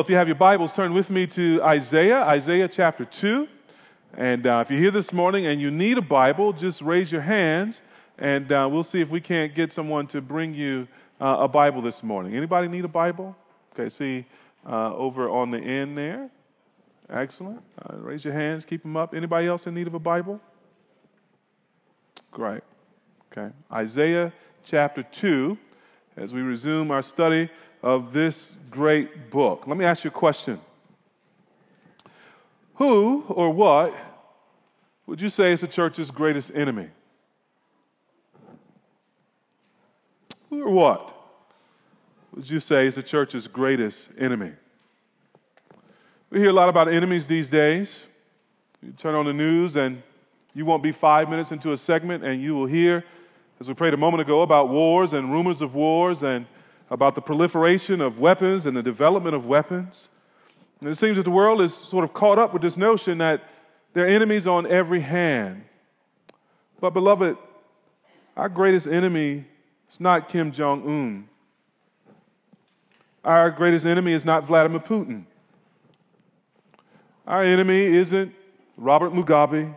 If you have your Bibles, turn with me to Isaiah, Isaiah chapter 2. And uh, if you're here this morning and you need a Bible, just raise your hands and uh, we'll see if we can't get someone to bring you uh, a Bible this morning. Anybody need a Bible? Okay, see uh, over on the end there. Excellent. Uh, raise your hands, keep them up. Anybody else in need of a Bible? Great. Okay. Isaiah chapter 2, as we resume our study of this great book. Let me ask you a question. Who or what would you say is the church's greatest enemy? Who or what would you say is the church's greatest enemy? We hear a lot about enemies these days. You turn on the news and you won't be five minutes into a segment and you will hear, as we prayed a moment ago, about wars and rumors of wars and about the proliferation of weapons and the development of weapons. And it seems that the world is sort of caught up with this notion that there are enemies on every hand. But, beloved, our greatest enemy is not Kim Jong un. Our greatest enemy is not Vladimir Putin. Our enemy isn't Robert Mugabe.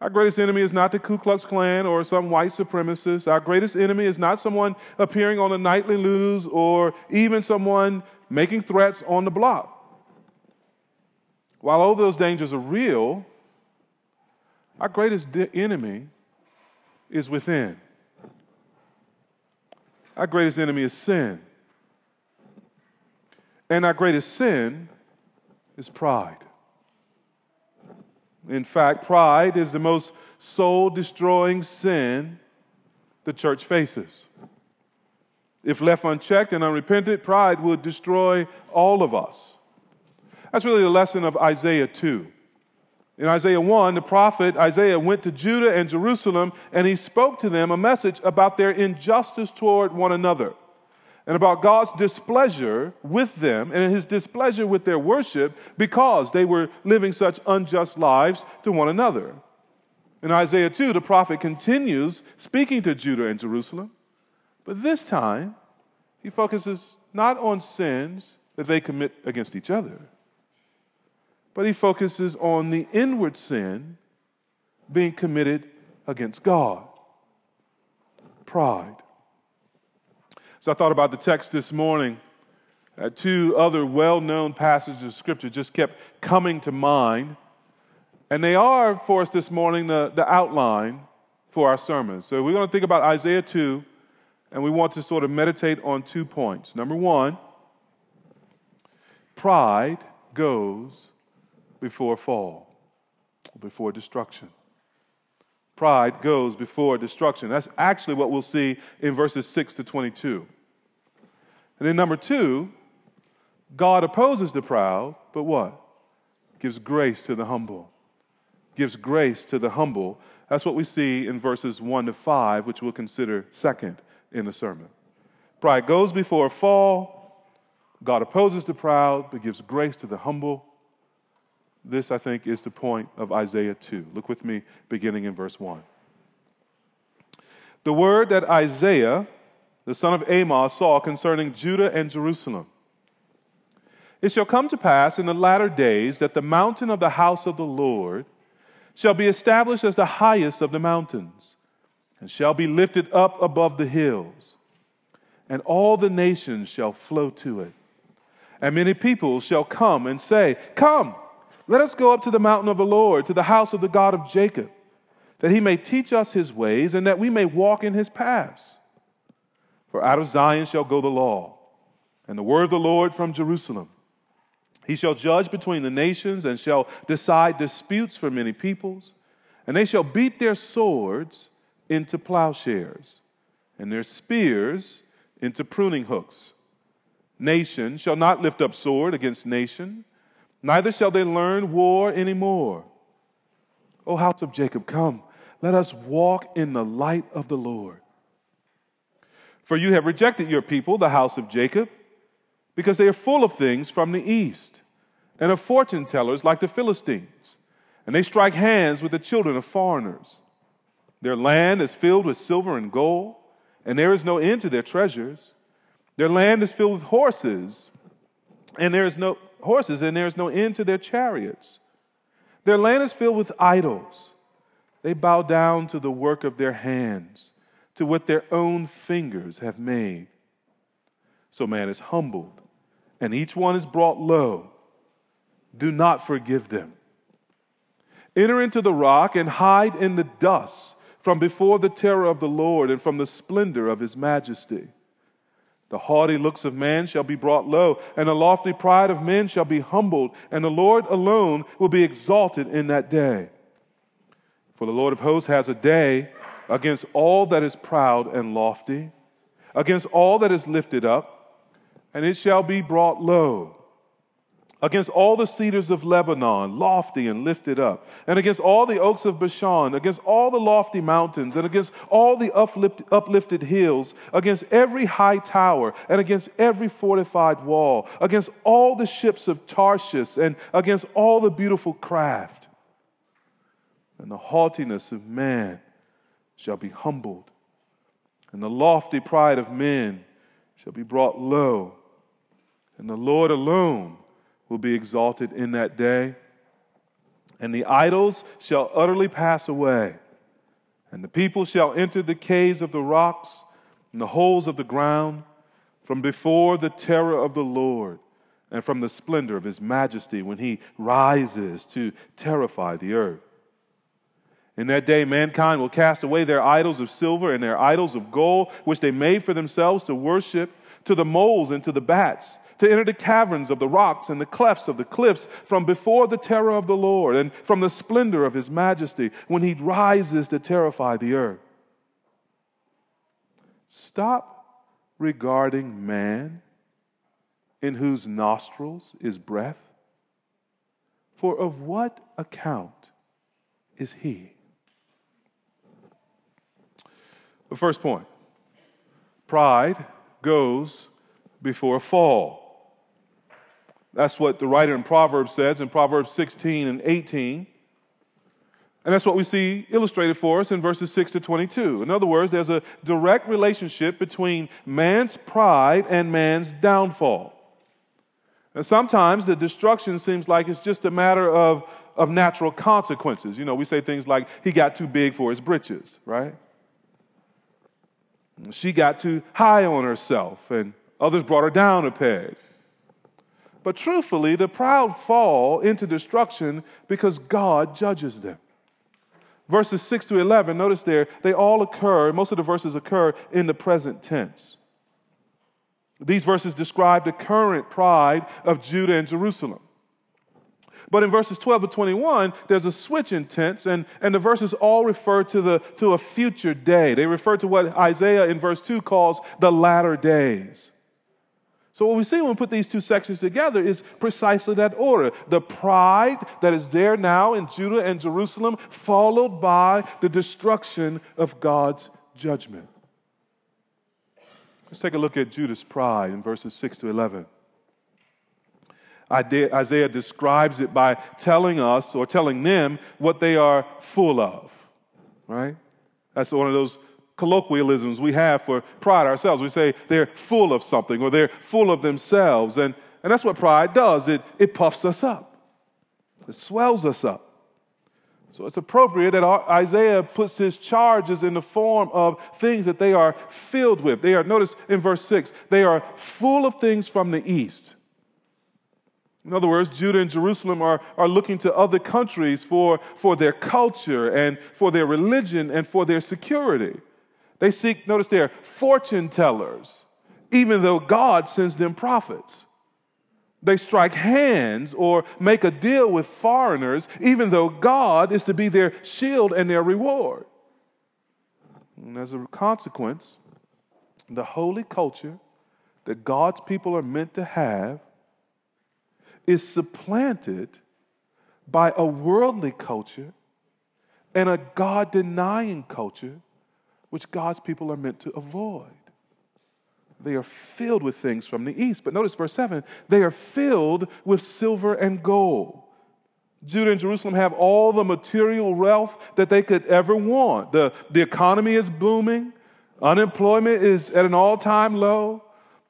Our greatest enemy is not the Ku Klux Klan or some white supremacist. Our greatest enemy is not someone appearing on the nightly news or even someone making threats on the block. While all those dangers are real, our greatest enemy is within. Our greatest enemy is sin. And our greatest sin is pride. In fact, pride is the most soul destroying sin the church faces. If left unchecked and unrepented, pride would destroy all of us. That's really the lesson of Isaiah 2. In Isaiah 1, the prophet Isaiah went to Judah and Jerusalem and he spoke to them a message about their injustice toward one another and about God's displeasure with them and his displeasure with their worship because they were living such unjust lives to one another. In Isaiah 2, the prophet continues speaking to Judah and Jerusalem, but this time he focuses not on sins that they commit against each other, but he focuses on the inward sin being committed against God pride. So I thought about the text this morning. Uh, two other well known passages of Scripture just kept coming to mind. And they are for us this morning the, the outline for our sermon. So we're going to think about Isaiah 2, and we want to sort of meditate on two points. Number one, pride goes before fall, before destruction. Pride goes before destruction. That's actually what we'll see in verses 6 to 22. And then number two, God opposes the proud, but what? Gives grace to the humble. Gives grace to the humble. That's what we see in verses 1 to 5, which we'll consider second in the sermon. Pride goes before a fall. God opposes the proud, but gives grace to the humble. This, I think, is the point of Isaiah 2. Look with me, beginning in verse 1. The word that Isaiah, the son of Amos, saw concerning Judah and Jerusalem. It shall come to pass in the latter days that the mountain of the house of the Lord shall be established as the highest of the mountains, and shall be lifted up above the hills, and all the nations shall flow to it. And many people shall come and say, Come, let us go up to the mountain of the Lord, to the house of the God of Jacob, that he may teach us his ways, and that we may walk in his paths. For out of Zion shall go the law, and the word of the Lord from Jerusalem. He shall judge between the nations, and shall decide disputes for many peoples. And they shall beat their swords into plowshares, and their spears into pruning hooks. Nation shall not lift up sword against nation, neither shall they learn war any more. O house of Jacob, come, let us walk in the light of the Lord. For you have rejected your people, the house of Jacob, because they are full of things from the east, and of fortune tellers like the Philistines. And they strike hands with the children of foreigners. Their land is filled with silver and gold, and there is no end to their treasures. Their land is filled with horses and there is no horses, and there is no end to their chariots. Their land is filled with idols. They bow down to the work of their hands, to what their own fingers have made. So man is humbled, and each one is brought low. Do not forgive them. Enter into the rock and hide in the dust from before the terror of the Lord and from the splendor of his majesty. The haughty looks of man shall be brought low, and the lofty pride of men shall be humbled, and the Lord alone will be exalted in that day. For the Lord of hosts has a day against all that is proud and lofty, against all that is lifted up, and it shall be brought low against all the cedars of Lebanon, lofty and lifted up, and against all the oaks of Bashan, against all the lofty mountains, and against all the uplifted hills, against every high tower, and against every fortified wall, against all the ships of Tarshish, and against all the beautiful craft. And the haughtiness of man shall be humbled, and the lofty pride of men shall be brought low, and the Lord alone will be exalted in that day. And the idols shall utterly pass away, and the people shall enter the caves of the rocks and the holes of the ground from before the terror of the Lord and from the splendor of his majesty when he rises to terrify the earth. In that day, mankind will cast away their idols of silver and their idols of gold, which they made for themselves to worship, to the moles and to the bats to enter the caverns of the rocks and the clefts of the cliffs from before the terror of the Lord and from the splendor of his majesty when he rises to terrify the earth. Stop regarding man in whose nostrils is breath, for of what account is he? The first point pride goes before a fall. That's what the writer in Proverbs says in Proverbs 16 and 18. And that's what we see illustrated for us in verses 6 to 22. In other words, there's a direct relationship between man's pride and man's downfall. And sometimes the destruction seems like it's just a matter of, of natural consequences. You know, we say things like, he got too big for his britches, right? She got too high on herself, and others brought her down a peg. But truthfully, the proud fall into destruction because God judges them. Verses 6 to 11, notice there, they all occur, most of the verses occur in the present tense. These verses describe the current pride of Judah and Jerusalem. But in verses 12 to 21, there's a switch in tense, and, and the verses all refer to, the, to a future day. They refer to what Isaiah in verse 2 calls the latter days. So, what we see when we put these two sections together is precisely that order. The pride that is there now in Judah and Jerusalem, followed by the destruction of God's judgment. Let's take a look at Judah's pride in verses 6 to 11. Isaiah describes it by telling us or telling them what they are full of, right? That's one of those colloquialisms we have for pride ourselves. We say they're full of something or they're full of themselves. And, and that's what pride does it, it puffs us up, it swells us up. So it's appropriate that Isaiah puts his charges in the form of things that they are filled with. They are, notice in verse 6, they are full of things from the east. In other words, Judah and Jerusalem are, are looking to other countries for, for their culture and for their religion and for their security. They seek, notice there, fortune tellers, even though God sends them prophets. They strike hands or make a deal with foreigners, even though God is to be their shield and their reward. And as a consequence, the holy culture that God's people are meant to have is supplanted by a worldly culture and a God denying culture which God's people are meant to avoid. They are filled with things from the east. But notice verse 7 they are filled with silver and gold. Judah and Jerusalem have all the material wealth that they could ever want. The, the economy is booming, unemployment is at an all time low,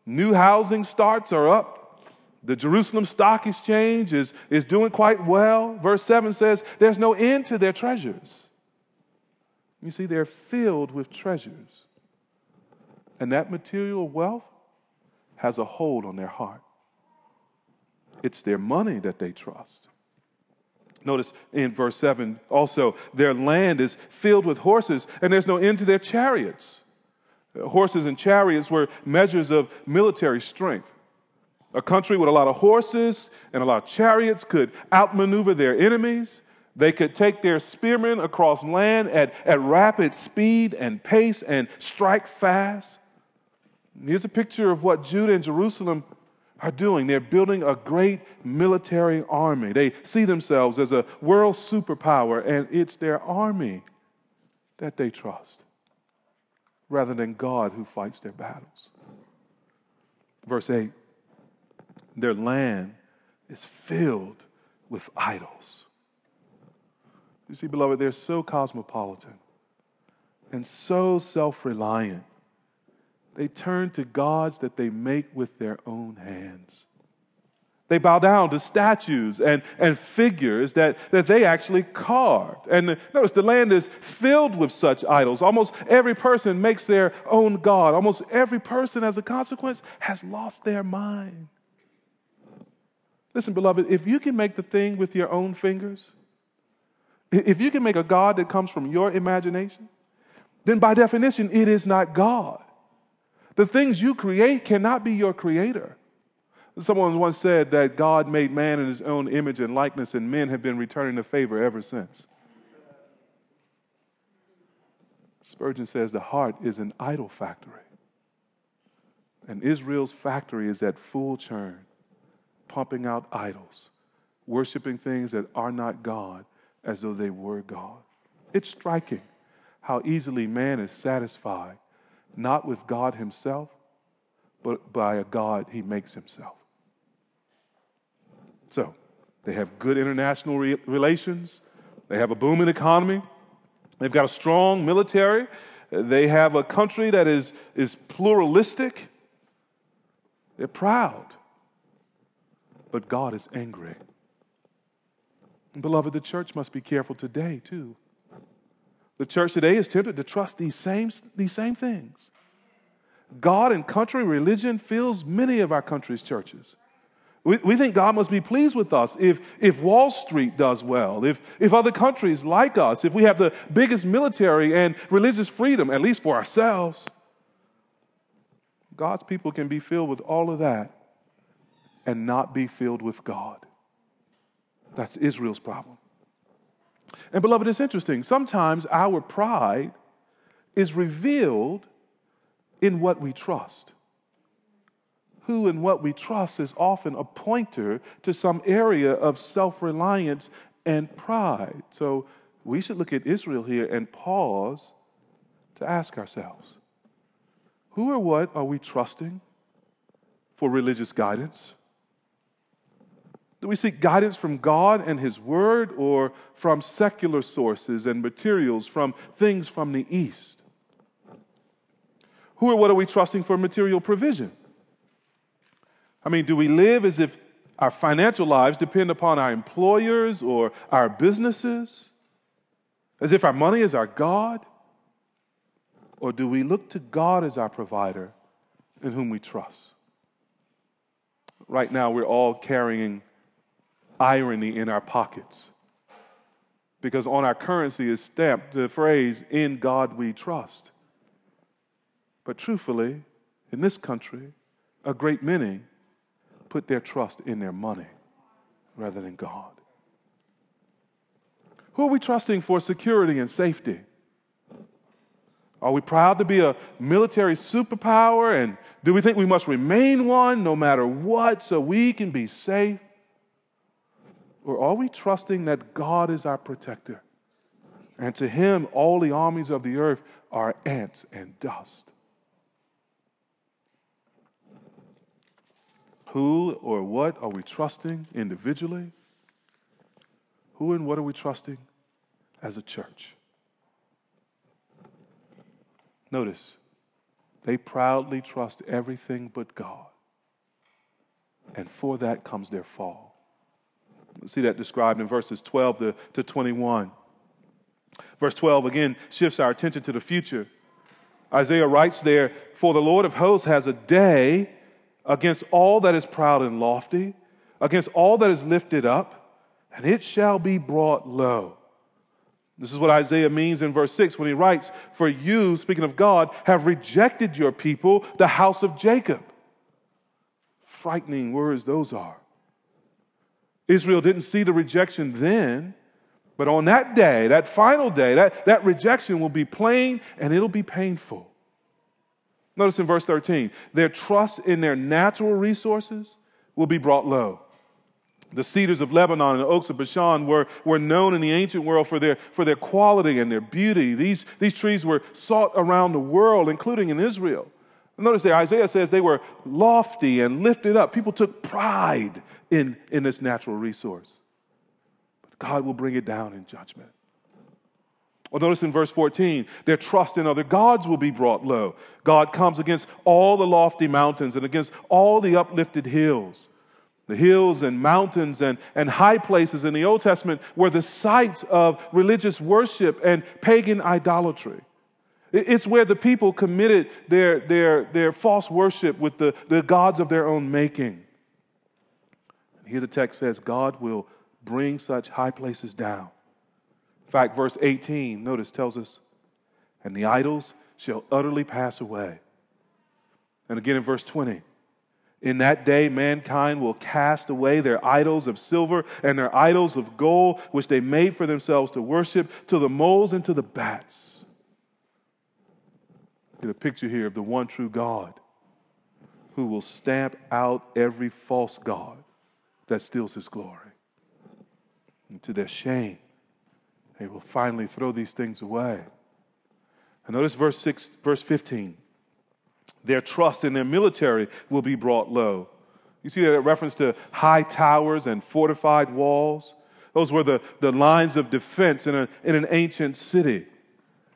new housing starts are up, The Jerusalem Stock Exchange is, is doing quite well. Verse 7 says, There's no end to their treasures. You see, they're filled with treasures. And that material wealth has a hold on their heart. It's their money that they trust. Notice in verse 7 also, their land is filled with horses, and there's no end to their chariots. Horses and chariots were measures of military strength. A country with a lot of horses and a lot of chariots could outmaneuver their enemies. They could take their spearmen across land at, at rapid speed and pace and strike fast. Here's a picture of what Judah and Jerusalem are doing. They're building a great military army. They see themselves as a world superpower, and it's their army that they trust rather than God who fights their battles. Verse 8 their land is filled with idols. You see, beloved, they're so cosmopolitan and so self reliant. They turn to gods that they make with their own hands. They bow down to statues and, and figures that, that they actually carved. And notice the land is filled with such idols. Almost every person makes their own God. Almost every person, as a consequence, has lost their mind. Listen, beloved, if you can make the thing with your own fingers, if you can make a God that comes from your imagination, then by definition, it is not God. The things you create cannot be your creator. Someone once said that God made man in his own image and likeness, and men have been returning the favor ever since. Spurgeon says the heart is an idol factory. And Israel's factory is at full churn pumping out idols, worshiping things that are not God as though they were God. It's striking how easily man is satisfied, not with God himself, but by a God he makes himself. So, they have good international re- relations, they have a booming economy, they've got a strong military, they have a country that is, is pluralistic, they're proud but God is angry. Beloved, the church must be careful today, too. The church today is tempted to trust these same, these same things. God and country religion fills many of our country's churches. We, we think God must be pleased with us if, if Wall Street does well, if, if other countries like us, if we have the biggest military and religious freedom, at least for ourselves. God's people can be filled with all of that and not be filled with God. That's Israel's problem. And beloved, it's interesting. Sometimes our pride is revealed in what we trust. Who and what we trust is often a pointer to some area of self reliance and pride. So we should look at Israel here and pause to ask ourselves who or what are we trusting for religious guidance? Do we seek guidance from God and His Word or from secular sources and materials, from things from the East? Who or what are we trusting for material provision? I mean, do we live as if our financial lives depend upon our employers or our businesses? As if our money is our God? Or do we look to God as our provider in whom we trust? Right now, we're all carrying irony in our pockets. Because on our currency is stamped the phrase, In God we trust. But truthfully, in this country, a great many put their trust in their money rather than God. Who are we trusting for security and safety? Are we proud to be a military superpower? And do we think we must remain one no matter what so we can be safe? Or are we trusting that God is our protector? And to him, all the armies of the earth are ants and dust. Who or what are we trusting individually? Who and what are we trusting as a church? Notice, they proudly trust everything but God. and for that comes their fall. See that described in verses 12 to, to 21. Verse 12 again shifts our attention to the future. Isaiah writes there, For the Lord of hosts has a day against all that is proud and lofty, against all that is lifted up, and it shall be brought low. This is what Isaiah means in verse 6 when he writes, For you, speaking of God, have rejected your people, the house of Jacob. Frightening words those are. Israel didn't see the rejection then, but on that day, that final day, that, that rejection will be plain and it'll be painful. Notice in verse 13, their trust in their natural resources will be brought low. The cedars of Lebanon and the oaks of Bashan were, were known in the ancient world for their, for their quality and their beauty. These, these trees were sought around the world, including in Israel. Notice that Isaiah says they were lofty and lifted up. People took pride in, in this natural resource. But God will bring it down in judgment. Well, notice in verse 14, their trust in other gods will be brought low. God comes against all the lofty mountains and against all the uplifted hills. The hills and mountains and, and high places in the Old Testament were the sites of religious worship and pagan idolatry. It's where the people committed their, their, their false worship with the, the gods of their own making. And here the text says God will bring such high places down. In fact, verse 18, notice, tells us, and the idols shall utterly pass away. And again in verse 20, in that day, mankind will cast away their idols of silver and their idols of gold, which they made for themselves to worship, to the moles and to the bats. Get a picture here of the one true God who will stamp out every false God that steals his glory. And to their shame, they will finally throw these things away. And notice verse 6, verse 15. Their trust in their military will be brought low. You see that reference to high towers and fortified walls? Those were the, the lines of defense in, a, in an ancient city.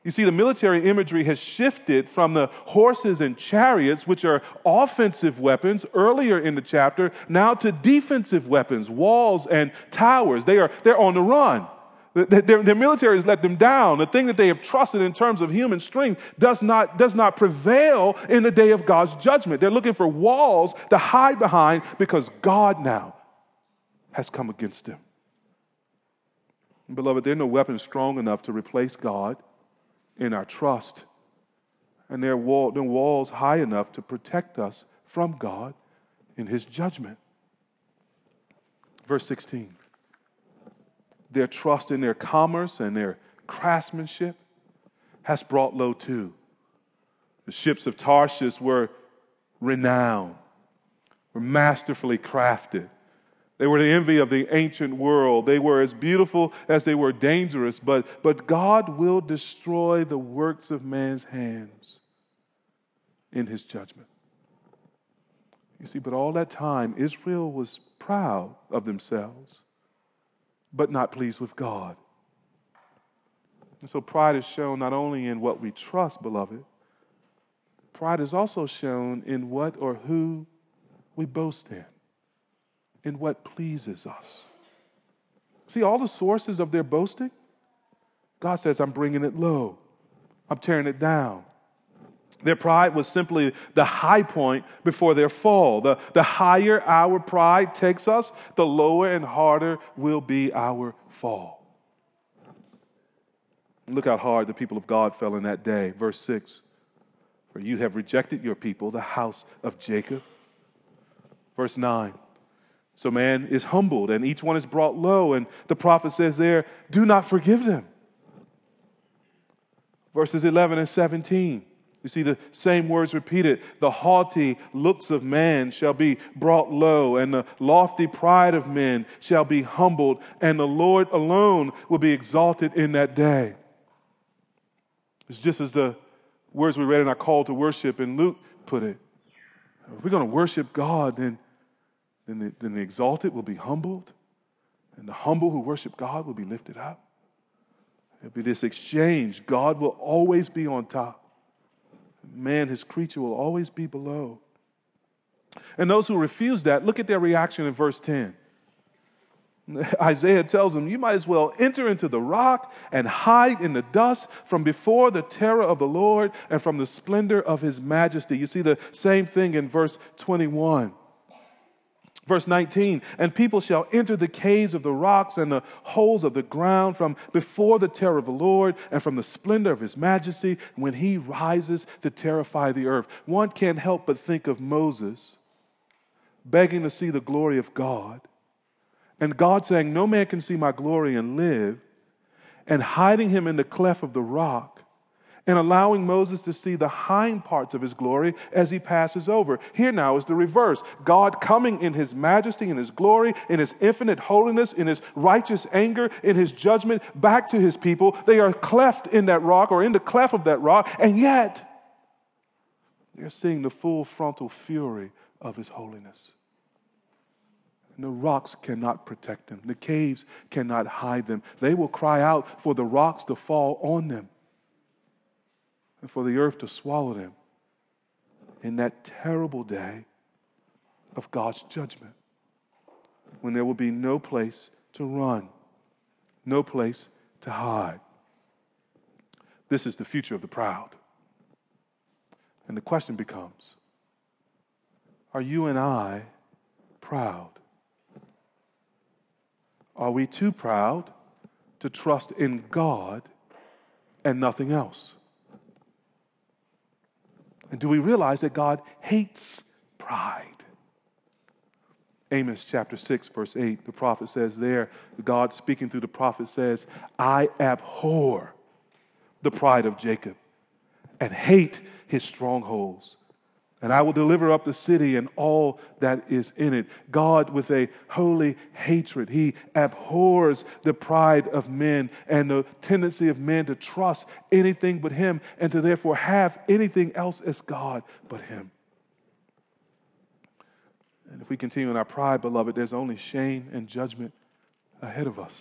You see, the military imagery has shifted from the horses and chariots, which are offensive weapons earlier in the chapter, now to defensive weapons, walls and towers. They are, they're on the run. Their, their, military has let them down. The thing that they have trusted in terms of human strength does not, does not prevail in the day of God's judgment. They're looking for walls to hide behind because God now has come against them. Beloved, there are no weapons strong enough to replace God in our trust. And there are walls high enough to protect us from God in His judgment. Verse 16 their trust in their commerce and their craftsmanship has brought low too. The ships of Tarshish were renowned, were masterfully crafted. They were the envy of the ancient world. They were as beautiful as they were dangerous, but, but God will destroy the works of man's hands in his judgment. You see, but all that time, Israel was proud of themselves but not pleased with God. And so pride is shown not only in what we trust, beloved, pride is also shown in what or who we boast in, in what pleases us. See, all the sources of their boasting, God says, I'm bringing it low, I'm tearing it down. Their pride was simply the high point before their fall. The, the higher our pride takes us, the lower and harder will be our fall. Look how hard the people of God fell in that day. Verse 6 For you have rejected your people, the house of Jacob. Verse 9 So man is humbled, and each one is brought low. And the prophet says there, Do not forgive them. Verses 11 and 17 you see the same words repeated. The haughty looks of man shall be brought low, and the lofty pride of men shall be humbled, and the Lord alone will be exalted in that day. It's just as the words we read in our call to worship in Luke put it. If we're going to worship God, then, then, the, then the exalted will be humbled, and the humble who worship God will be lifted up. It'll be this exchange. God will always be on top man, his creature, will always be below. And those who refuse that, look at their reaction in verse 10. Isaiah tells them, You might as well enter into the rock and hide in the dust from before the terror of the Lord and from the splendor of his majesty. You see the same thing in verse 21. Verse 19, and people shall enter the caves of the rocks and the holes of the ground from before the terror of the Lord and from the splendor of his majesty when he rises to terrify the earth. One can't help but think of Moses begging to see the glory of God and God saying, No man can see my glory and live, and hiding him in the cleft of the rock, and allowing Moses to see the hind parts of his glory as he passes over. Here now is the reverse God coming in his majesty, in his glory, in his infinite holiness, in his righteous anger, in his judgment back to his people. They are cleft in that rock or in the cleft of that rock, and yet they're seeing the full frontal fury of his holiness. And the rocks cannot protect them. The caves cannot hide them. They will cry out for the rocks to fall on them and for the earth to swallow them in that terrible day of God's judgment when there will be no place to run, no place to hide. This is the future of the proud. And the question becomes are you and I proud? Are we too proud to trust in God and nothing else? And do we realize that God hates pride? Amos chapter 6, verse 8, the prophet says there, God speaking through the prophet says, I abhor the pride of Jacob and hate his strongholds. And I will deliver up the city and all that is in it. God, with a holy hatred, he abhors the pride of men and the tendency of men to trust anything but him and to therefore have anything else as God but him. And if we continue in our pride, beloved, there's only shame and judgment ahead of us.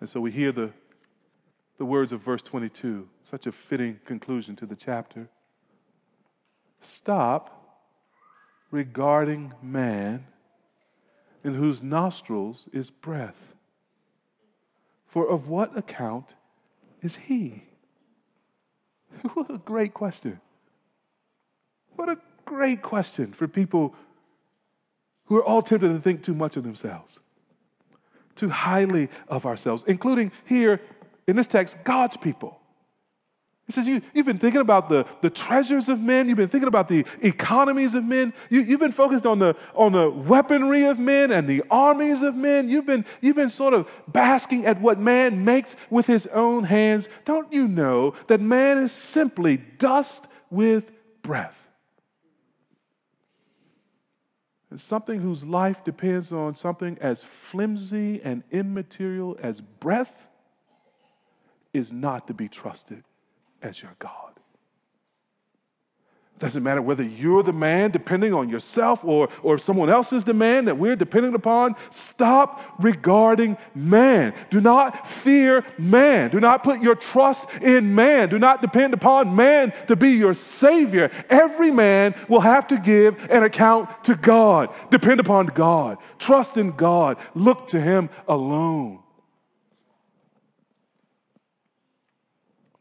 And so we hear the, the words of verse 22, such a fitting conclusion to the chapter. Stop regarding man in whose nostrils is breath. For of what account is he? what a great question. What a great question for people who are all tempted to think too much of themselves, too highly of ourselves, including here in this text, God's people. He says, you, You've been thinking about the, the treasures of men. You've been thinking about the economies of men. You, you've been focused on the, on the weaponry of men and the armies of men. You've been, you've been sort of basking at what man makes with his own hands. Don't you know that man is simply dust with breath? And something whose life depends on something as flimsy and immaterial as breath is not to be trusted as your God. it Doesn't matter whether you're the man depending on yourself or, or someone else is the man that we're dependent upon. Stop regarding man. Do not fear man. Do not put your trust in man. Do not depend upon man to be your Savior. Every man will have to give an account to God. Depend upon God. Trust in God. Look to Him alone.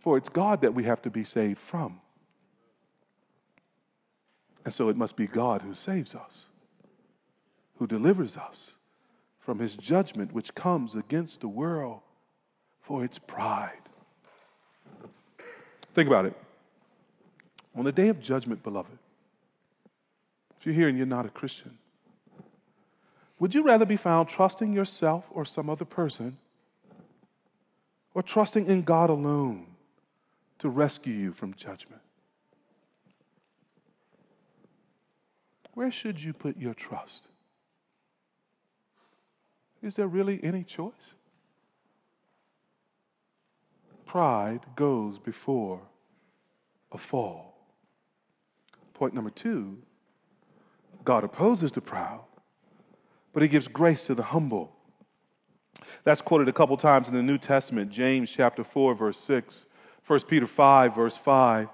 For it's God that we have to be saved from. And so it must be God who saves us, who delivers us from his judgment which comes against the world for its pride. Think about it. On the day of judgment, beloved, if you're here and you're not a Christian, would you rather be found trusting yourself or some other person, or trusting in God alone to rescue you from judgment. Where should you put your trust? Is there really any choice? Pride goes before a fall. Point number two God opposes the proud, but he gives grace to the humble. That's quoted a couple times in the New Testament, James chapter 4, verse 6. 1 Peter 5, verse 5.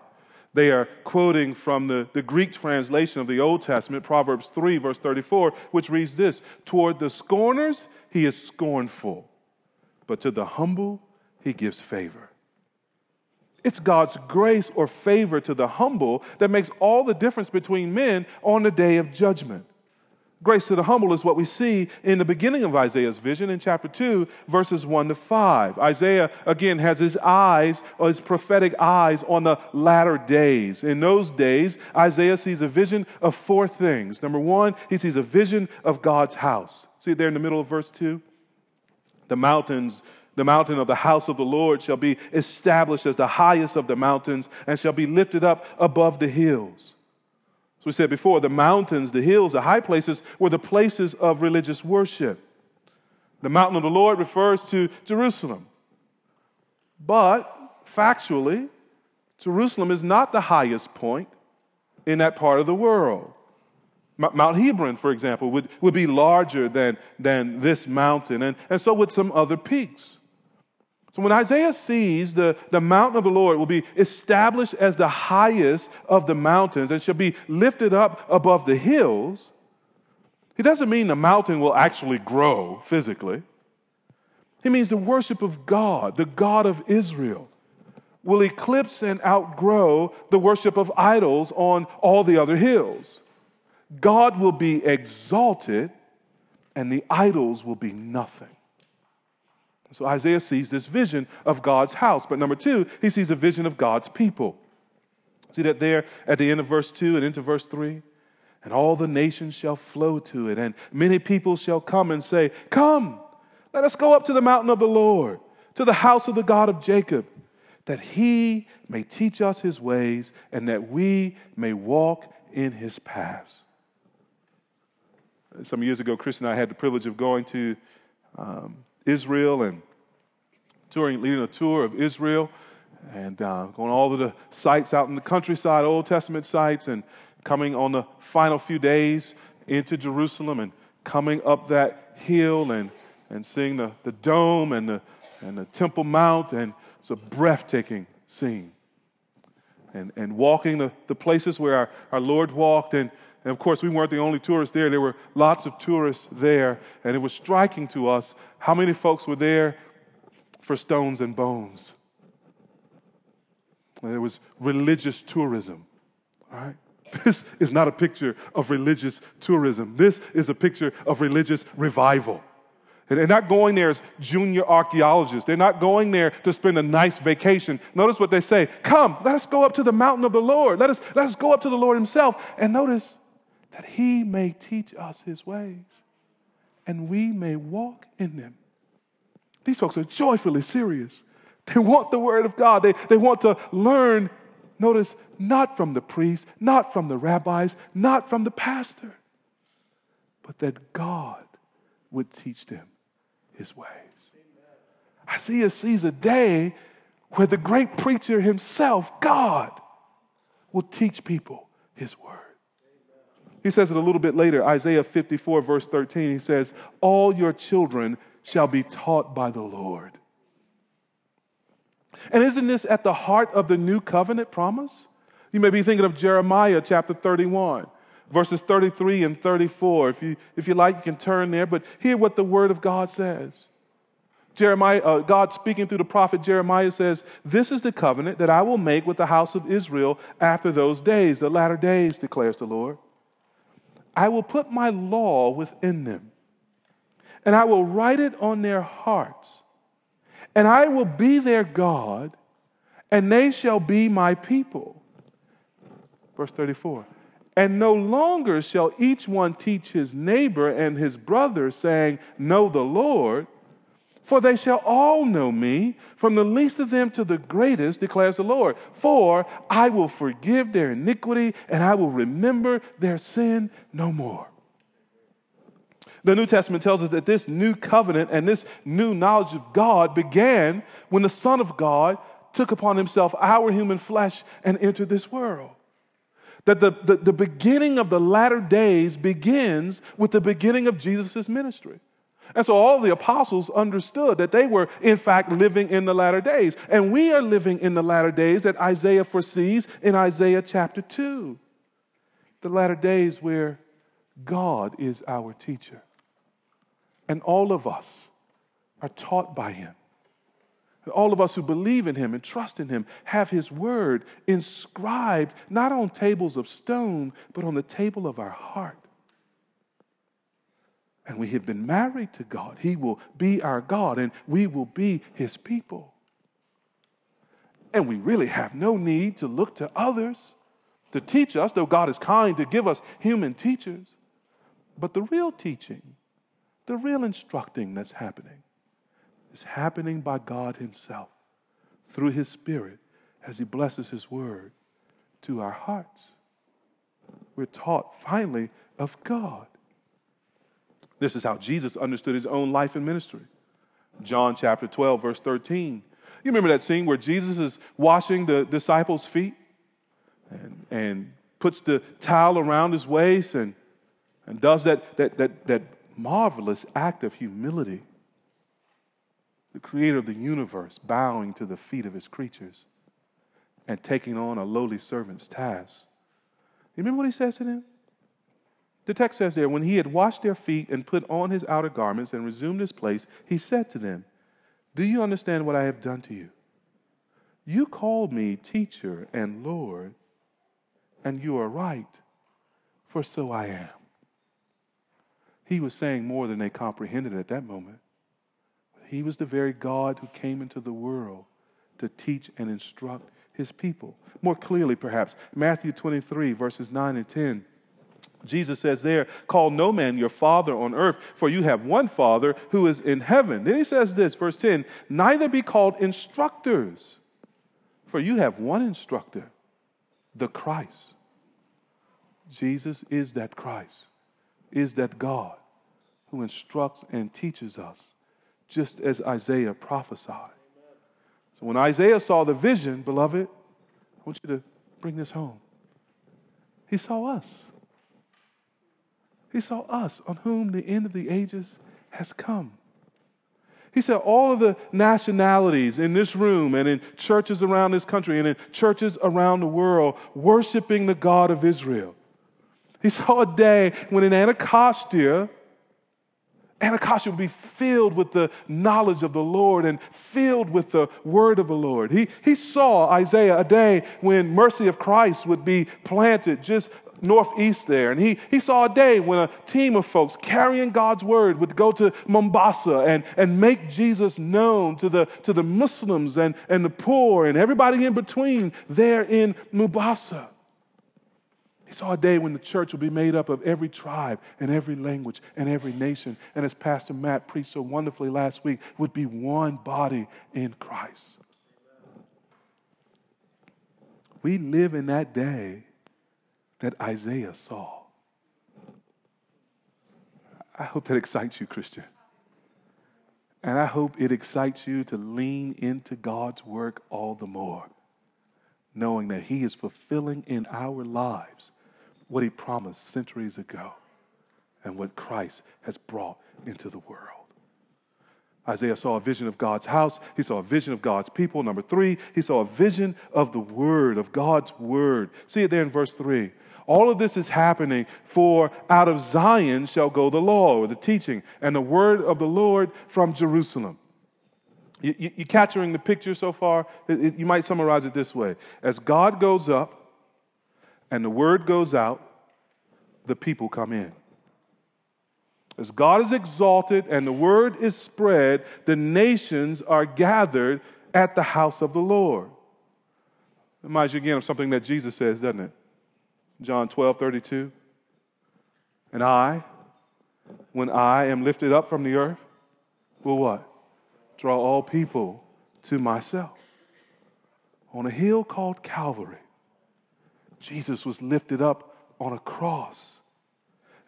They are quoting from the, the Greek translation of the Old Testament, Proverbs 3, verse 34, which reads this Toward the scorners, he is scornful, but to the humble, he gives favor. It's God's grace or favor to the humble that makes all the difference between men on the day of judgment. Grace to the humble is what we see in the beginning of Isaiah's vision in chapter 2, verses 1 to 5. Isaiah, again, has his eyes, or his prophetic eyes, on the latter days. In those days, Isaiah sees a vision of four things. Number one, he sees a vision of God's house. See there in the middle of verse 2? The mountains the mountain of the house of the Lord shall be established as the highest of the mountains and shall be lifted up above the hills. We said before, the mountains, the hills, the high places were the places of religious worship. The mountain of the Lord refers to Jerusalem. But factually, Jerusalem is not the highest point in that part of the world. Mount Hebron, for example, would, would be larger than, than this mountain, and, and so would some other peaks. So when Isaiah sees the, the mountain of the Lord will be established as the highest of the mountains and shall be lifted up above the hills, he doesn't mean the mountain will actually grow physically. He means the worship of God, the God of Israel, will eclipse and outgrow the worship of idols on all the other hills. God will be exalted and the idols will be nothing. So Isaiah sees this vision of God's house. But number two, he sees a vision of God's people. See that there at the end of verse 2 and into verse 3? And all the nations shall flow to it, and many people shall come and say, Come, let us go up to the mountain of the Lord, to the house of the God of Jacob, that he may teach us his ways, and that we may walk in his paths. Some years ago, Chris and I had the privilege of going to um, Israel and touring, leading a tour of Israel and uh, going all the sites out in the countryside, Old Testament sites, and coming on the final few days into Jerusalem and coming up that hill and, and seeing the, the dome and the, and the Temple Mount. And it's a breathtaking scene. And, and walking the, the places where our, our Lord walked and, and of course, we weren't the only tourists there. There were lots of tourists there. And it was striking to us how many folks were there for stones and bones. And there was religious tourism. All right? This is not a picture of religious tourism. This is a picture of religious revival. And they're not going there as junior archaeologists. They're not going there to spend a nice vacation. Notice what they say Come, let us go up to the mountain of the Lord. Let us, let us go up to the Lord Himself. And notice that he may teach us his ways and we may walk in them. These folks are joyfully serious. They want the word of God. They, they want to learn, notice, not from the priest, not from the rabbis, not from the pastor, but that God would teach them his ways. Isaiah sees a day where the great preacher himself, God, will teach people his word. He says it a little bit later, Isaiah 54, verse 13. He says, All your children shall be taught by the Lord. And isn't this at the heart of the new covenant promise? You may be thinking of Jeremiah chapter 31, verses 33 and 34. If you, if you like, you can turn there, but hear what the word of God says. Jeremiah, uh, God speaking through the prophet Jeremiah says, This is the covenant that I will make with the house of Israel after those days, the latter days, declares the Lord. I will put my law within them, and I will write it on their hearts, and I will be their God, and they shall be my people. Verse 34 And no longer shall each one teach his neighbor and his brother, saying, Know the Lord for they shall all know me, from the least of them to the greatest, declares the Lord. For I will forgive their iniquity, and I will remember their sin no more. The New Testament tells us that this new covenant and this new knowledge of God began when the Son of God took upon himself our human flesh and entered this world. That the, the, the beginning of the latter days begins with the beginning of Jesus' ministry. And so all the apostles understood that they were, in fact, living in the latter days. And we are living in the latter days that Isaiah foresees in Isaiah chapter 2. The latter days where God is our teacher. And all of us are taught by him. And all of us who believe in him and trust in him have his word inscribed not on tables of stone, but on the table of our heart. And we have been married to God. He will be our God, and we will be his people. And we really have no need to look to others to teach us, though God is kind to give us human teachers. But the real teaching, the real instructing that's happening, is happening by God Himself through His Spirit as He blesses His Word to our hearts. We're taught finally of God. This is how Jesus understood His own life and ministry. John chapter 12, verse 13. You remember that scene where Jesus is washing the disciples' feet and, and puts the towel around his waist and and does that, that, that, that marvelous act of humility. The creator of the universe bowing to the feet of his creatures and taking on a lowly servant's task. You remember what he says to them? The text says there, when he had washed their feet and put on his outer garments and resumed his place, he said to them, Do you understand what I have done to you? You called me teacher and Lord, and you are right, for so I am. He was saying more than they comprehended at that moment. He was the very God who came into the world to teach and instruct his people. More clearly, perhaps, Matthew 23, verses 9 and 10. Jesus says there, Call no man your father on earth, for you have one father who is in heaven. Then he says this, verse 10 Neither be called instructors, for you have one instructor, the Christ. Jesus is that Christ is that God who instructs and teaches us, just as Isaiah prophesied. So when Isaiah saw the vision, beloved, I want you to bring this home. He saw us. He saw us on whom the end of the ages has come. He said, All of the nationalities in this room and in churches around this country and in churches around the world worshiping the God of Israel he saw a day when in Anacostia, Anacostia would be filled with the knowledge of the Lord and filled with the word of the Lord. He, he saw, Isaiah, a day when Mercy of Christ would be planted just northeast there. And he, he saw a day when a team of folks carrying God's word would go to Mombasa and, and make Jesus known to the, to the Muslims and, and the poor and everybody in between there in Mombasa. He saw a day when the church will be made up of every tribe and every language and every nation. And as Pastor Matt preached so wonderfully last week, would be one body in Christ. We live in that day that Isaiah saw. I hope that excites you, Christian. And I hope it excites you to lean into God's work all the more, knowing that He is fulfilling in our lives what he promised centuries ago and what Christ has brought into the world. Isaiah saw a vision of God's house. He saw a vision of God's people. Number three, he saw a vision of the Word, of God's Word. See it there in verse three. All of this is happening for out of Zion shall go the law or the teaching and the word of the Lord from Jerusalem. You, you, you capturing the picture so far? It, it, you might summarize it this way As God goes up, and the word goes out, the people come in. As God is exalted and the word is spread, the nations are gathered at the house of the Lord. Reminds you again of something that Jesus says, doesn't it? John 12, 32. And I, when I am lifted up from the earth, will what? Draw all people to myself. On a hill called Calvary, Jesus was lifted up on a cross.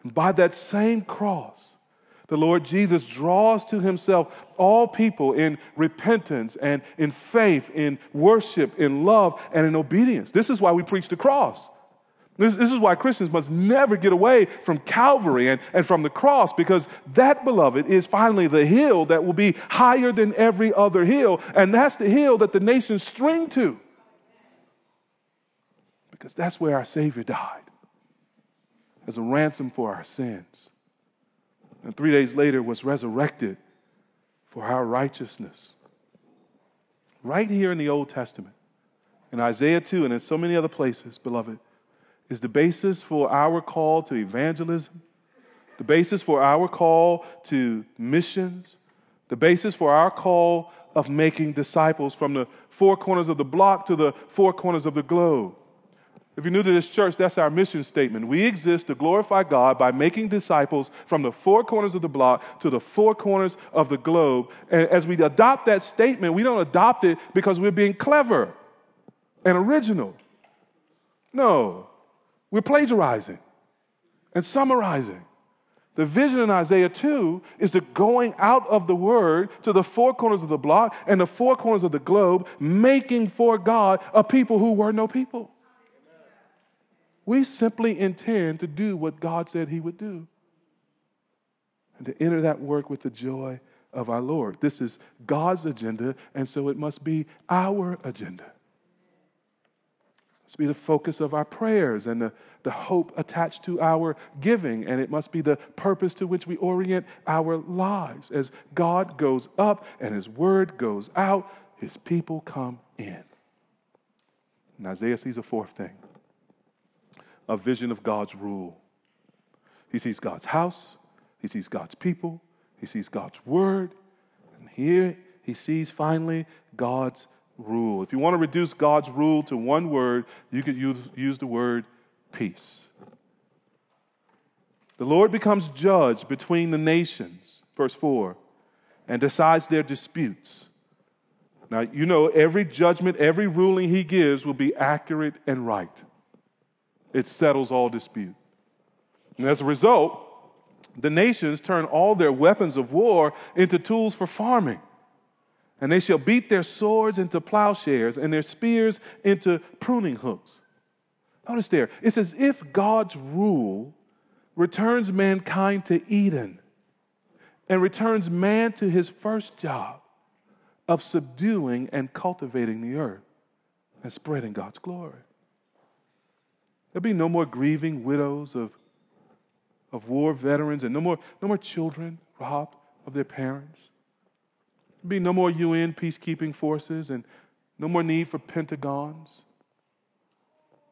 And by that same cross, the Lord Jesus draws to himself all people in repentance and in faith, in worship, in love, and in obedience. This is why we preach the cross. This, this, is why Christians must never get away from Calvary and, and from the cross, because that, beloved, is finally the hill that will be higher than every other hill. And that's the hill that the nations string to. Because that's where our Savior died as a ransom for our sins. And three days later was resurrected for our righteousness. Right here in the Old Testament, in Isaiah 2 and in so many other places, beloved, is the basis for our call to evangelism, the basis for our call to missions, the basis for our call of making disciples from the four corners of the block to the four corners of the globe. If you're new to this church, that's our mission statement. We exist to glorify God by making disciples from the four corners of the block to the four corners of the globe. And as we adopt that statement, we don't adopt it because we're being clever and original. No, we're plagiarizing and summarizing. The vision in Isaiah 2 is the going out of the word to the four corners of the block and the four corners of the globe, making for God a people who were no people. We simply intend to do what God said He would do and to enter that work with the joy of our Lord. This is God's agenda, and so it must be our agenda. Must be the focus of our prayers and the, the hope attached to our giving, and it must be the purpose to which we orient our lives. As God goes up and His word goes out, His people come in. And Isaiah sees a fourth thing a vision of God's rule. He sees God's house, he sees God's people, he sees God's word, and here he sees finally God's rule. If you want to reduce God's rule to one word, you could use, use the word peace. The Lord becomes judge between the nations, verse 4, and decides their disputes. Now, you know, every judgment, every ruling he gives will be accurate and right. It settles all dispute. And as a result, the nations turn all their weapons of war into tools for farming. And they shall beat their swords into plowshares and their spears into pruning hooks. Notice there, it's as if God's rule returns mankind to Eden and returns man to his first job of subduing and cultivating the earth and spreading God's glory. There'll be no more grieving widows of, of war veterans and no more, no more children robbed of their parents. There'll be no more UN peacekeeping forces and no more need for pentagons.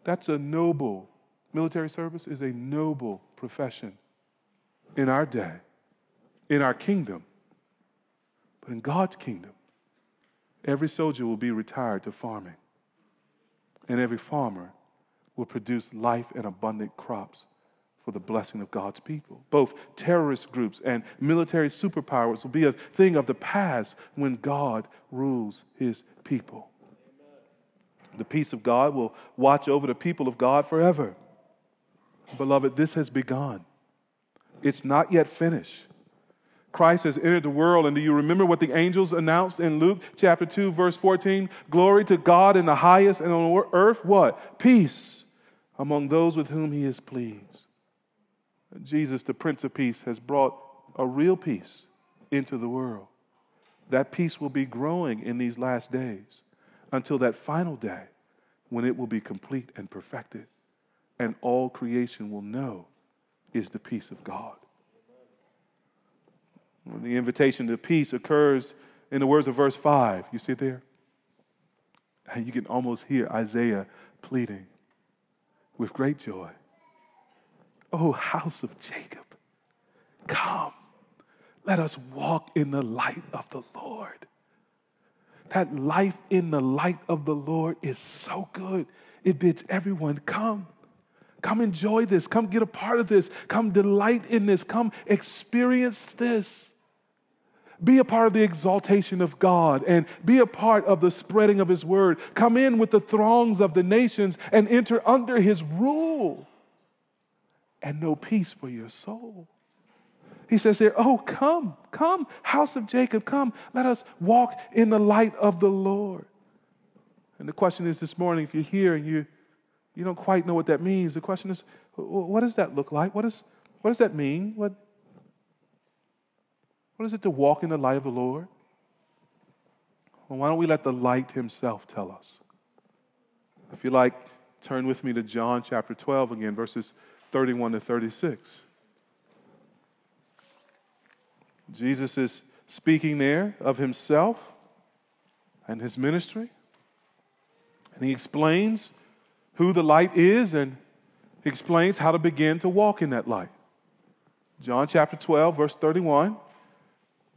That's a noble, military service is a noble profession in our day, in our kingdom. But in God's kingdom, every soldier will be retired to farming, and every farmer will produce life and abundant crops for the blessing of God's people. Both terrorist groups and military superpowers will be a thing of the past when God rules his people. The peace of God will watch over the people of God forever. Beloved, this has begun. It's not yet finished. Christ has entered the world. And do you remember what the angels announced in Luke chapter 2, verse 14? Glory to God in the highest, and on earth, what? Peace among those with whom he is pleased. Jesus, the Prince of Peace, has brought a real peace into the world. That peace will be growing in these last days until that final day when it will be complete and perfected, and all creation will know is the peace of God. When the invitation to peace occurs in the words of verse 5, you see it there? You can almost hear Isaiah pleading with great joy. O oh, house of Jacob, come, let us walk in the light of the Lord. That life in the light of the Lord is so good. It bids everyone come. Come enjoy this. Come get a part of this. Come delight in this. Come experience this. Be a part of the exaltation of God and be a part of the spreading of His word. Come in with the throngs of the nations and enter under His rule and know peace for your soul. He says there, Oh, come, come, house of Jacob, come. Let us walk in the light of the Lord. And the question is this morning if you're here and you, you don't quite know what that means. The question is, what does that look like? What, is, what does that mean? What, what is it to walk in the light of the Lord? Well, why don't we let the light himself tell us? If you like, turn with me to John chapter 12 again, verses 31 to 36. Jesus is speaking there of himself and his ministry. And he explains who the light is and he explains how to begin to walk in that light. John chapter 12, verse 31.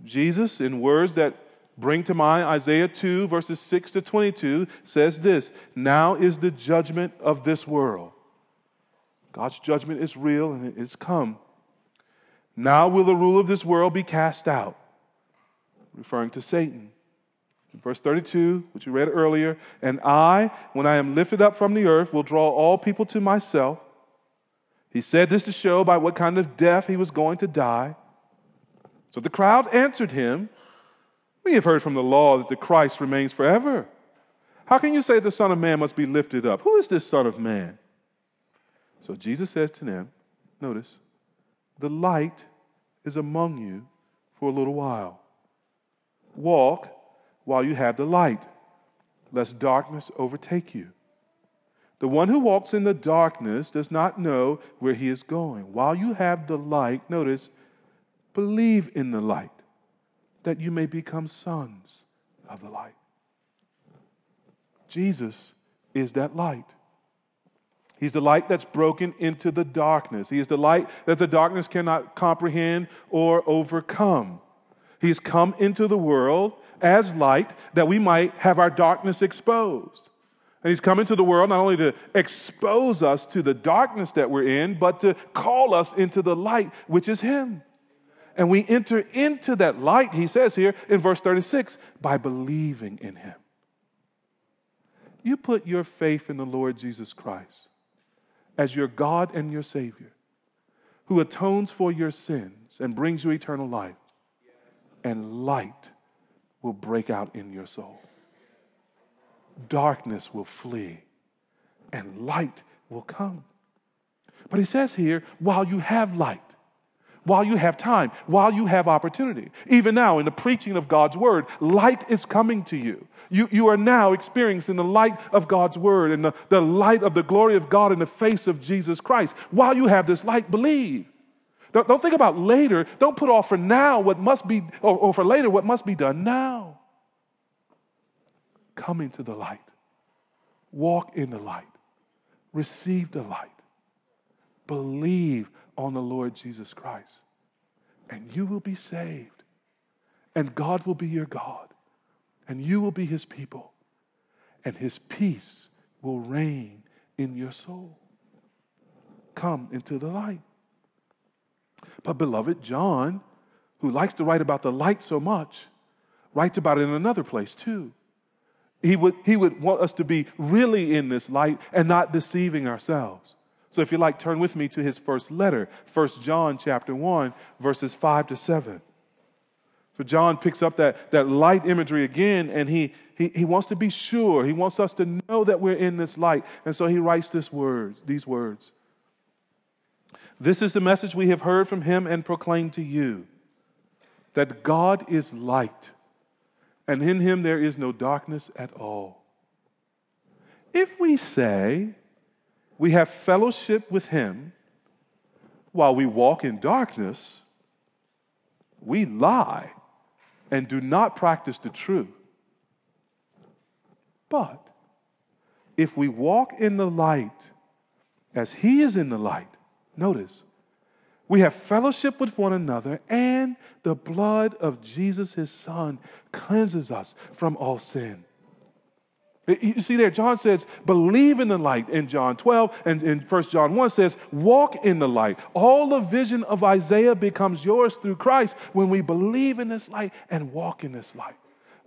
Jesus, in words that bring to mind Isaiah 2, verses 6 to 22, says this Now is the judgment of this world. God's judgment is real and it is come. Now will the rule of this world be cast out, referring to Satan. Verse 32, which we read earlier, and I, when I am lifted up from the earth, will draw all people to myself. He said this to show by what kind of death he was going to die. So the crowd answered him, We have heard from the law that the Christ remains forever. How can you say the Son of Man must be lifted up? Who is this Son of Man? So Jesus says to them, Notice, the light is among you for a little while. Walk while you have the light, lest darkness overtake you. The one who walks in the darkness does not know where he is going. While you have the light, notice, believe in the light, that you may become sons of the light. Jesus is that light. He's the light that's broken into the darkness. He is the light that the darkness cannot comprehend or overcome. He's come into the world as light that we might have our darkness exposed. And he's come into the world not only to expose us to the darkness that we're in, but to call us into the light, which is him. And we enter into that light, he says here in verse 36, by believing in him. You put your faith in the Lord Jesus Christ as your God and your Savior, who atones for your sins and brings you eternal life, and light will break out in your soul. Darkness will flee, and light will come. But he says here, while you have light, while you have time, while you have opportunity. Even now, in the preaching of God's word, light is coming to you. You, you are now experiencing the light of God's word and the, the light of the glory of God in the face of Jesus Christ. While you have this light, believe. Don't, don't think about later. Don't put off for now what must be, or, or for later what must be done now. Come into the light. Walk in the light. Receive the light. Believe on the Lord Jesus Christ. And you will be saved. And God will be your God. And you will be his people. And his peace will reign in your soul. Come into the light. But, beloved, John, who likes to write about the light so much, writes about it in another place too. He would, he would want us to be really in this light and not deceiving ourselves. So if you like, turn with me to his first letter, 1 John chapter 1, verses 5 to 7. So John picks up that, that light imagery again, and he, he, he wants to be sure. He wants us to know that we're in this light. And so he writes this words, these words. This is the message we have heard from him and proclaimed to you that God is light, and in him there is no darkness at all. If we say we have fellowship with Him while we walk in darkness, we lie and do not practice the truth. But if we walk in the light as He is in the light, notice, we have fellowship with one another, and the blood of Jesus, His Son, cleanses us from all sin. You see there, John says, believe in the light in John 12, and in 1 John 1 says, walk in the light. All the vision of Isaiah becomes yours through Christ when we believe in this light and walk in this light.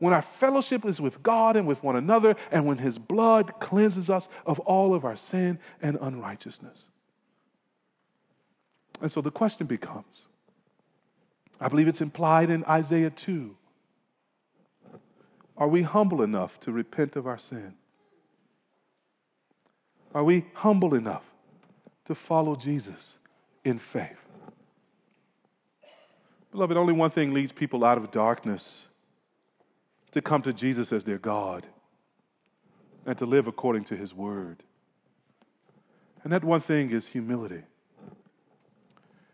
When our fellowship is with God and with one another, and when his blood cleanses us of all of our sin and unrighteousness. And so the question becomes I believe it's implied in Isaiah 2 are we humble enough to repent of our sin? Are we humble enough to follow Jesus in faith? Beloved, only one thing leads people out of darkness to come to Jesus as their God and to live according to his word. And that one thing is humility.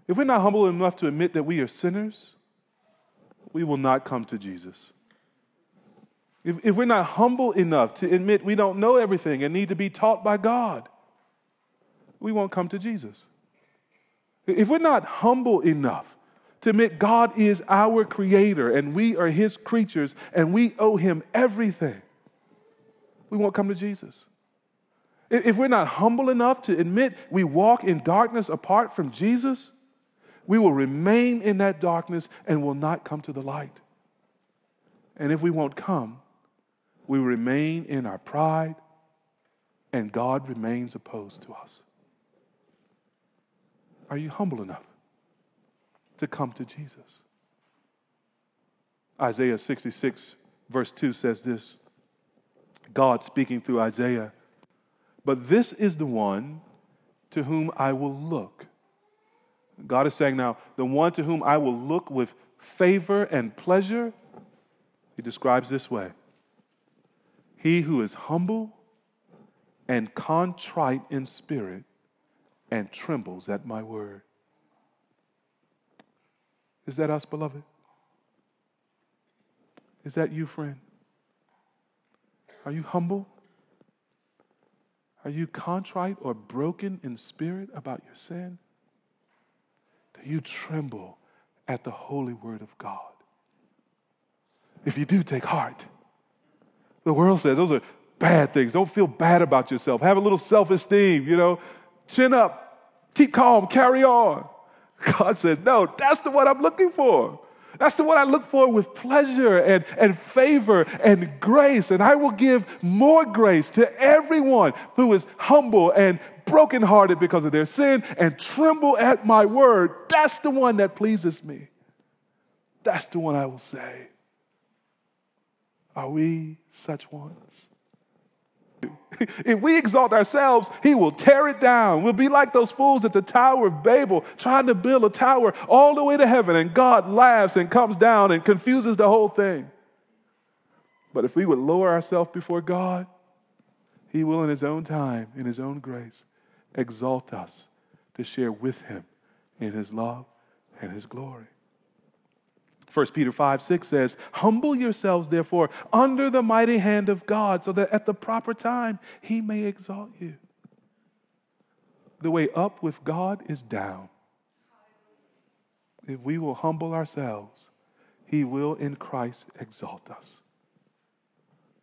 If we're not humble enough to admit that we are sinners, we will not come to Jesus. If, if we're not humble enough to admit we don't know everything and need to be taught by God, we won't come to Jesus. If we're not humble enough to admit God is our creator and we are his creatures and we owe him everything, we won't come to Jesus. If we're not humble enough to admit we walk in darkness apart from Jesus, we will remain in that darkness and will not come to the light. And if we won't come, we remain in our pride and God remains opposed to us. Are you humble enough to come to Jesus? Isaiah 66, verse 2 says this God speaking through Isaiah, but this is the one to whom I will look God is saying now, the one to whom I will look with favor and pleasure, he describes this way He who is humble and contrite in spirit and trembles at my word. Is that us, beloved? Is that you, friend? Are you humble? Are you contrite or broken in spirit about your sin? Do you tremble at the holy word of God? If you do, take heart. The world says those are bad things. Don't feel bad about yourself. Have a little self esteem, you know. Chin up, keep calm, carry on. God says, No, that's the one I'm looking for. That's the one I look for with pleasure and, and favor and grace. And I will give more grace to everyone who is humble and brokenhearted because of their sin and tremble at my word. That's the one that pleases me. That's the one I will say. Are we such ones? If we exalt ourselves, he will tear it down. We'll be like those fools at the Tower of Babel trying to build a tower all the way to heaven, and God laughs and comes down and confuses the whole thing. But if we would lower ourselves before God, he will, in his own time, in his own grace, exalt us to share with him in his love and his glory. 1 Peter 5 6 says, Humble yourselves, therefore, under the mighty hand of God, so that at the proper time he may exalt you. The way up with God is down. If we will humble ourselves, he will in Christ exalt us.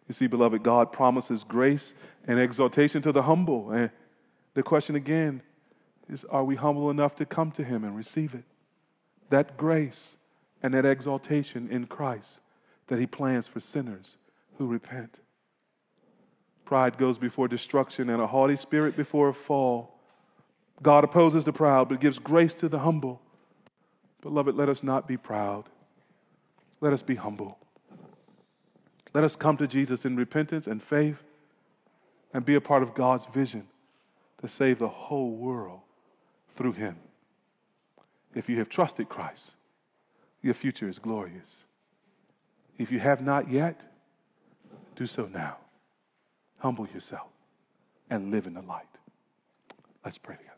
You see, beloved, God promises grace and exaltation to the humble. And the question again is are we humble enough to come to him and receive it? That grace and that exaltation in Christ that He plans for sinners who repent. Pride goes before destruction and a haughty spirit before a fall. God opposes the proud but gives grace to the humble. Beloved, let us not be proud. Let us be humble. Let us come to Jesus in repentance and faith and be a part of God's vision to save the whole world through Him. If you have trusted Christ, your future is glorious. If you have not yet, do so now. Humble yourself and live in the light. Let's pray together.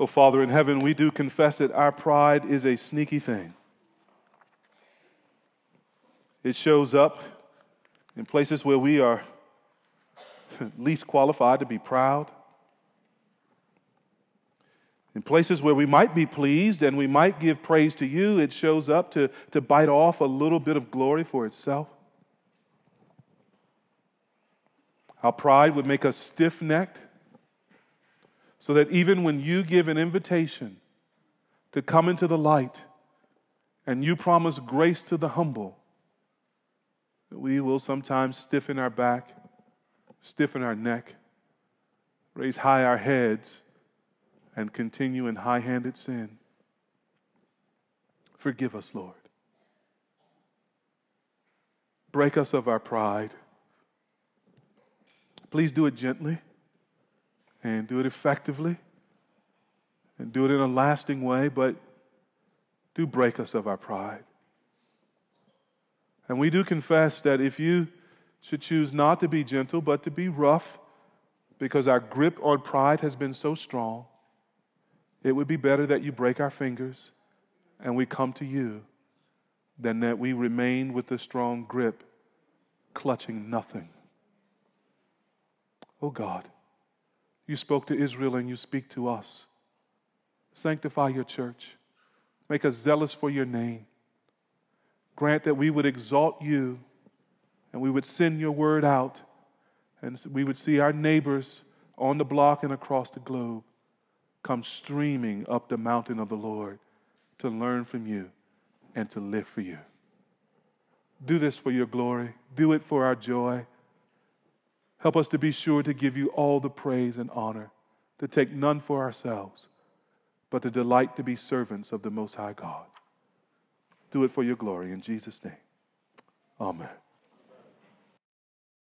Oh, Father in heaven, we do confess that our pride is a sneaky thing. It shows up in places where we are least qualified to be proud. In places where we might be pleased and we might give praise to you, it shows up to, to bite off a little bit of glory for itself. How pride would make us stiff necked, so that even when you give an invitation to come into the light and you promise grace to the humble, we will sometimes stiffen our back stiffen our neck, raise high our heads, and continue in high handed sin. Forgive us, Lord. break us of our pride. Please do it gently and do it effectively and do it in a lasting way, but do break us of our pride. And we do confess that if you should choose not to be gentle, but to be rough, because our grip on pride has been so strong, it would be better that you break our fingers and we come to you than that we remain with a strong grip, clutching nothing. Oh God, you spoke to Israel and you speak to us. Sanctify your church. Make us zealous for your name. Grant that we would exalt you and we would send your word out and we would see our neighbors on the block and across the globe come streaming up the mountain of the Lord to learn from you and to live for you. Do this for your glory. Do it for our joy. Help us to be sure to give you all the praise and honor, to take none for ourselves, but to delight to be servants of the Most High God. Do it for your glory in Jesus' name. Amen.